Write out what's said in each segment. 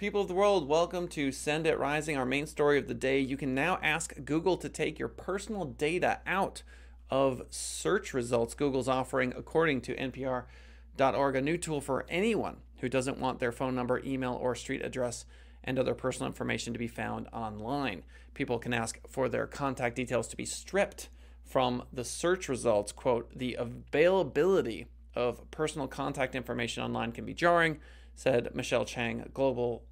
People of the world, welcome to Send It Rising, our main story of the day. You can now ask Google to take your personal data out of search results. Google's offering, according to NPR.org, a new tool for anyone who doesn't want their phone number, email, or street address and other personal information to be found online. People can ask for their contact details to be stripped from the search results. Quote, the availability of personal contact information online can be jarring, said Michelle Chang, global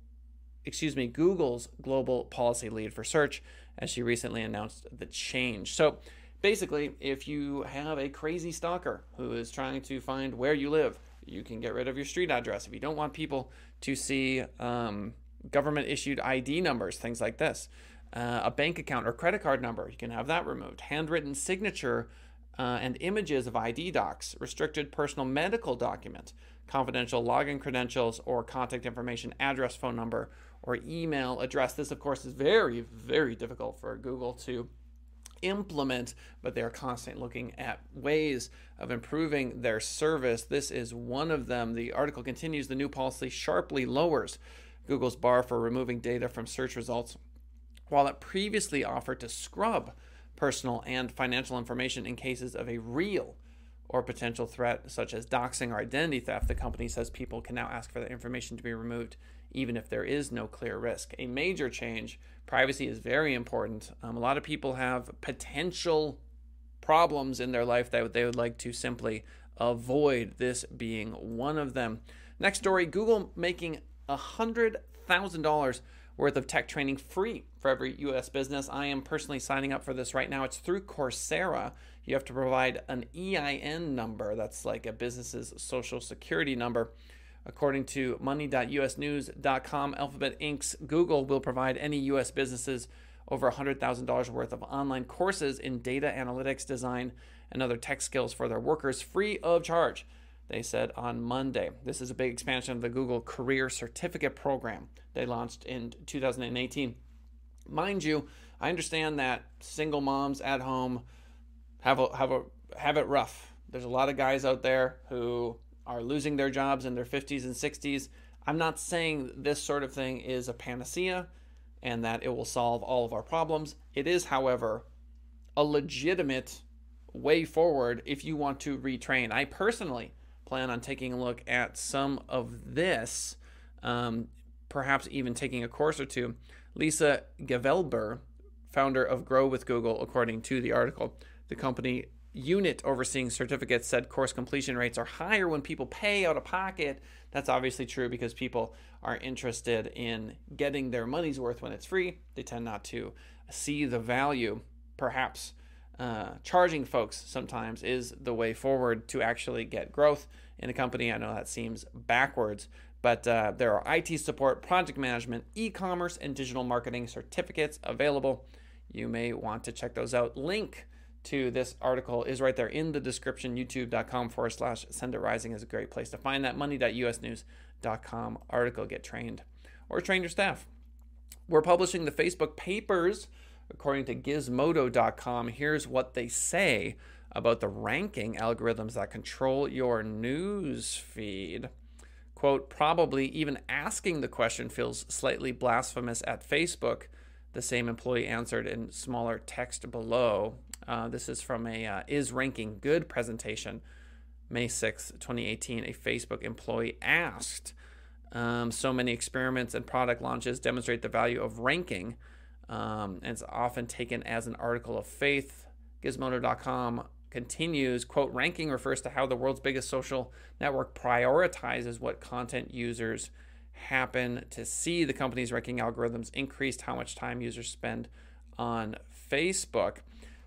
excuse me, Google's global policy lead for search, as she recently announced the change. So basically, if you have a crazy stalker who is trying to find where you live, you can get rid of your street address. If you don't want people to see um, government issued ID numbers, things like this, uh, a bank account or credit card number, you can have that removed. Handwritten signature uh, and images of ID docs, restricted personal medical document, confidential login credentials or contact information, address, phone number, or email address. This, of course, is very, very difficult for Google to implement, but they're constantly looking at ways of improving their service. This is one of them. The article continues the new policy sharply lowers Google's bar for removing data from search results, while it previously offered to scrub personal and financial information in cases of a real or potential threat, such as doxing or identity theft. The company says people can now ask for the information to be removed even if there is no clear risk. A major change, privacy is very important. Um, a lot of people have potential problems in their life that they would like to simply avoid, this being one of them. Next story Google making $100,000 worth of tech training free for every US business. I am personally signing up for this right now. It's through Coursera. You have to provide an EIN number, that's like a business's social security number. According to money.usnews.com, Alphabet Inc.'s Google will provide any U.S. businesses over $100,000 worth of online courses in data analytics, design, and other tech skills for their workers free of charge, they said on Monday. This is a big expansion of the Google Career Certificate Program they launched in 2018. Mind you, I understand that single moms at home have a, have a have it rough. There's a lot of guys out there who are losing their jobs in their 50s and 60s. I'm not saying this sort of thing is a panacea and that it will solve all of our problems. It is, however, a legitimate way forward if you want to retrain. I personally plan on taking a look at some of this, um, perhaps even taking a course or two. Lisa Gevelber, founder of Grow with Google, according to the article, the company unit overseeing certificates said course completion rates are higher when people pay out of pocket. That's obviously true because people are interested in getting their money's worth when it's free. They tend not to see the value. Perhaps uh, charging folks sometimes is the way forward to actually get growth in a company. I know that seems backwards, but uh, there are IT support, project management, e commerce, and digital marketing certificates available. You may want to check those out. Link to this article is right there in the description. YouTube.com forward slash send it rising is a great place to find that. Money.usnews.com article. Get trained or train your staff. We're publishing the Facebook papers according to gizmodo.com. Here's what they say about the ranking algorithms that control your news feed. Quote, probably even asking the question feels slightly blasphemous at Facebook. The same employee answered in smaller text below. Uh, this is from a uh, Is Ranking Good presentation, May 6, 2018. A Facebook employee asked, um, so many experiments and product launches demonstrate the value of ranking, um, and it's often taken as an article of faith. Gizmodo.com continues, quote, ranking refers to how the world's biggest social network prioritizes what content users happen to see. The company's ranking algorithms increased how much time users spend on Facebook.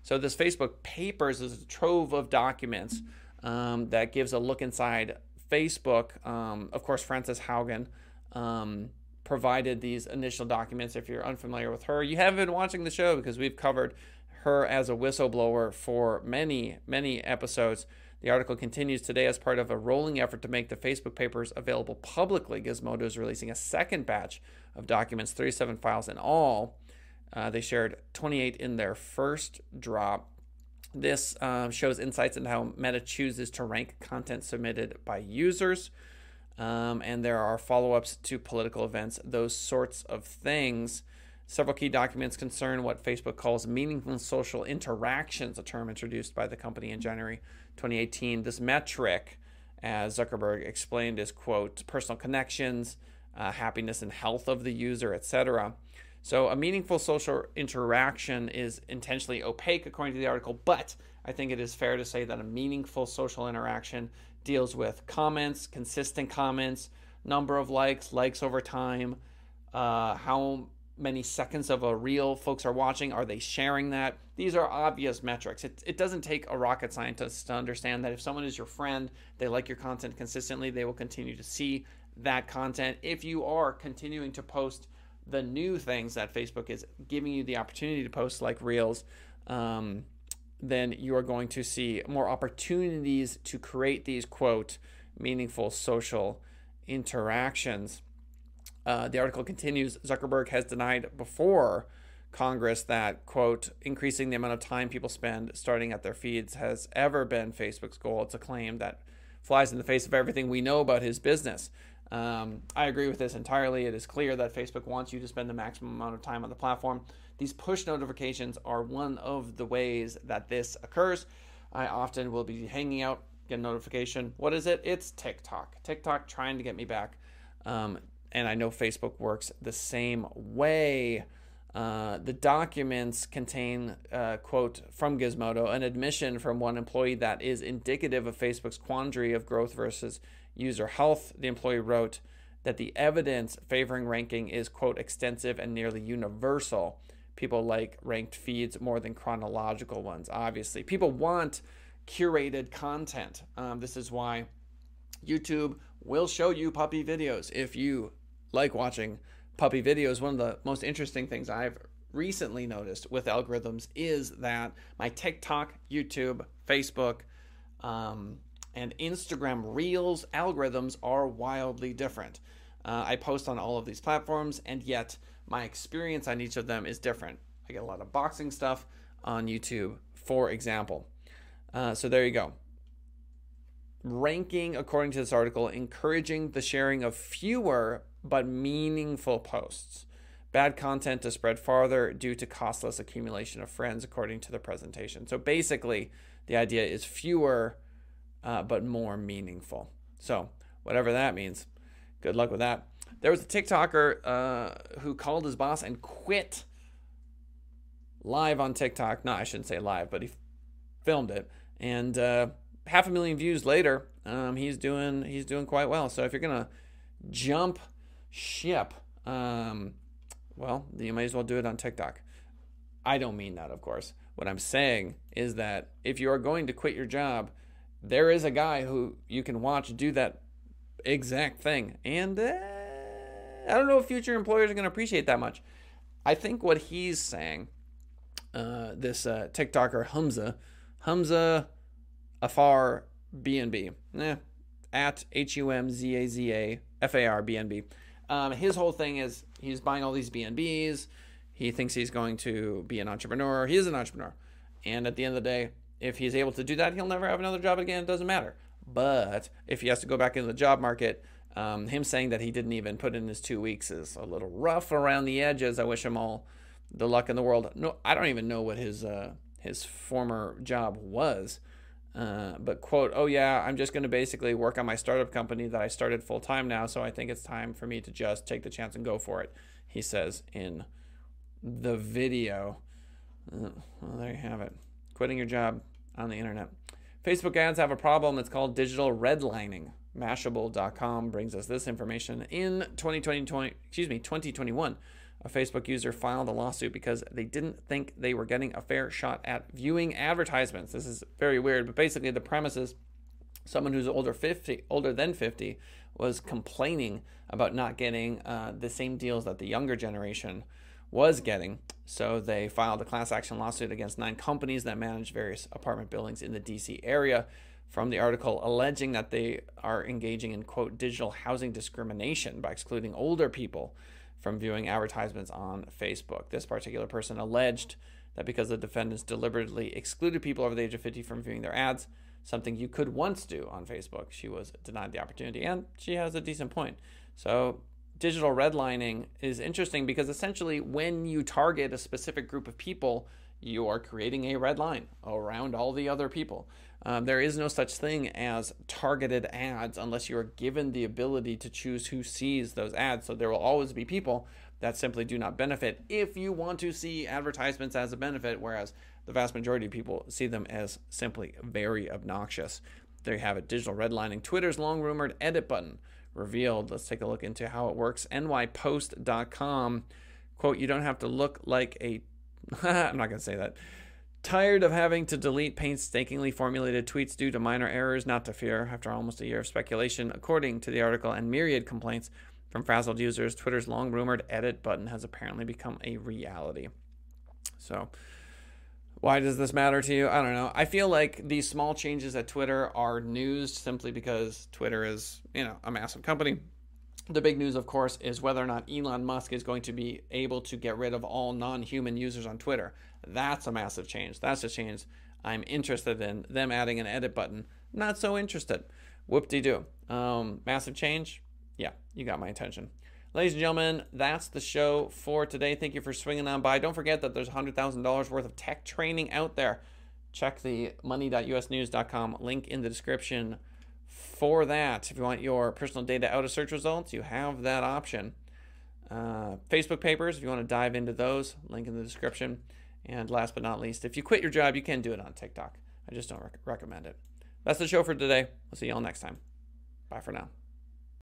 So this Facebook Papers is a trove of documents um, that gives a look inside Facebook. Um, of course, Frances Haugen um, provided these initial documents. If you're unfamiliar with her, you haven't been watching the show because we've covered her as a whistleblower for many, many episodes. The article continues today as part of a rolling effort to make the Facebook papers available publicly. Gizmodo is releasing a second batch of documents, 37 files in all, uh, they shared 28 in their first drop. This uh, shows insights into how Meta chooses to rank content submitted by users. Um, and there are follow ups to political events, those sorts of things. Several key documents concern what Facebook calls meaningful social interactions, a term introduced by the company in January 2018. This metric, as Zuckerberg explained, is quote personal connections, uh, happiness and health of the user, etc. So a meaningful social interaction is intentionally opaque, according to the article, but I think it is fair to say that a meaningful social interaction deals with comments, consistent comments, number of likes, likes over time, uh, how many seconds of a reel folks are watching, are they sharing that? These are obvious metrics. It, it doesn't take a rocket scientist to understand that if someone is your friend, they like your content consistently, they will continue to see that content. If you are continuing to post the new things that Facebook is giving you the opportunity to post, like Reels, um, then you are going to see more opportunities to create these, quote, meaningful social interactions. Uh, the article continues Zuckerberg has denied before Congress that, quote, increasing the amount of time people spend starting at their feeds has ever been Facebook's goal. It's a claim that flies in the face of everything we know about his business. Um, I agree with this entirely. It is clear that Facebook wants you to spend the maximum amount of time on the platform. These push notifications are one of the ways that this occurs. I often will be hanging out, get a notification. What is it? It's TikTok. TikTok trying to get me back. Um, and I know Facebook works the same way. Uh, the documents contain, uh, quote, from Gizmodo, an admission from one employee that is indicative of Facebook's quandary of growth versus user health. The employee wrote that the evidence favoring ranking is, quote, extensive and nearly universal. People like ranked feeds more than chronological ones, obviously. People want curated content. Um, this is why YouTube will show you puppy videos if you like watching puppy videos. One of the most interesting things I've recently noticed with algorithms is that my TikTok, YouTube, Facebook, um, and Instagram Reels algorithms are wildly different. Uh, I post on all of these platforms, and yet my experience on each of them is different. I get a lot of boxing stuff on YouTube, for example. Uh, so there you go. Ranking, according to this article, encouraging the sharing of fewer but meaningful posts. Bad content to spread farther due to costless accumulation of friends, according to the presentation. So basically, the idea is fewer uh, but more meaningful. So, whatever that means, good luck with that. There was a TikToker uh, who called his boss and quit live on TikTok. No, I shouldn't say live, but he filmed it, and uh, half a million views later, um, he's doing he's doing quite well. So if you're gonna jump ship, um, well, you might as well do it on TikTok. I don't mean that, of course. What I'm saying is that if you are going to quit your job, there is a guy who you can watch do that exact thing. And uh, I don't know if future employers are going to appreciate that much. I think what he's saying, uh, this uh, TikToker Humza, Humza Afar BNB, eh, at H U M Z A Z A F A R BNB. Um, his whole thing is he's buying all these BNBs. He thinks he's going to be an entrepreneur. He is an entrepreneur. And at the end of the day, if he's able to do that, he'll never have another job again. It doesn't matter. But if he has to go back into the job market, um, him saying that he didn't even put in his two weeks is a little rough around the edges. I wish him all the luck in the world. No, I don't even know what his uh, his former job was. Uh, but quote, oh yeah, I'm just going to basically work on my startup company that I started full time now. So I think it's time for me to just take the chance and go for it. He says in the video. Uh, well, there you have it. Quitting your job on the internet. Facebook ads have a problem. It's called digital redlining. Mashable.com brings us this information. In 2020, excuse me, 2021, a Facebook user filed a lawsuit because they didn't think they were getting a fair shot at viewing advertisements. This is very weird, but basically the premise is someone who's older 50, older than 50, was complaining about not getting uh, the same deals that the younger generation was getting. So they filed a class action lawsuit against nine companies that manage various apartment buildings in the DC area from the article alleging that they are engaging in quote digital housing discrimination by excluding older people from viewing advertisements on Facebook. This particular person alleged that because the defendants deliberately excluded people over the age of 50 from viewing their ads, something you could once do on Facebook. She was denied the opportunity, and she has a decent point. So, digital redlining is interesting because essentially, when you target a specific group of people, you are creating a red line around all the other people. Um, there is no such thing as targeted ads unless you are given the ability to choose who sees those ads. So there will always be people that simply do not benefit if you want to see advertisements as a benefit, whereas the vast majority of people see them as simply very obnoxious. There you have it digital redlining. Twitter's long rumored edit button revealed. Let's take a look into how it works. nypost.com quote, you don't have to look like a. I'm not going to say that. Tired of having to delete painstakingly formulated tweets due to minor errors? Not to fear, after almost a year of speculation, according to the article and myriad complaints from frazzled users, Twitter's long rumored edit button has apparently become a reality. So, why does this matter to you? I don't know. I feel like these small changes at Twitter are news simply because Twitter is, you know, a massive company. The big news, of course, is whether or not Elon Musk is going to be able to get rid of all non human users on Twitter. That's a massive change. That's a change I'm interested in. Them adding an edit button, not so interested. Whoop de doo. Um, massive change? Yeah, you got my attention. Ladies and gentlemen, that's the show for today. Thank you for swinging on by. Don't forget that there's $100,000 worth of tech training out there. Check the money.usnews.com link in the description for that. If you want your personal data out of search results, you have that option. Uh, Facebook papers, if you want to dive into those, link in the description. And last but not least, if you quit your job, you can do it on TikTok. I just don't rec- recommend it. That's the show for today. We'll see you all next time. Bye for now.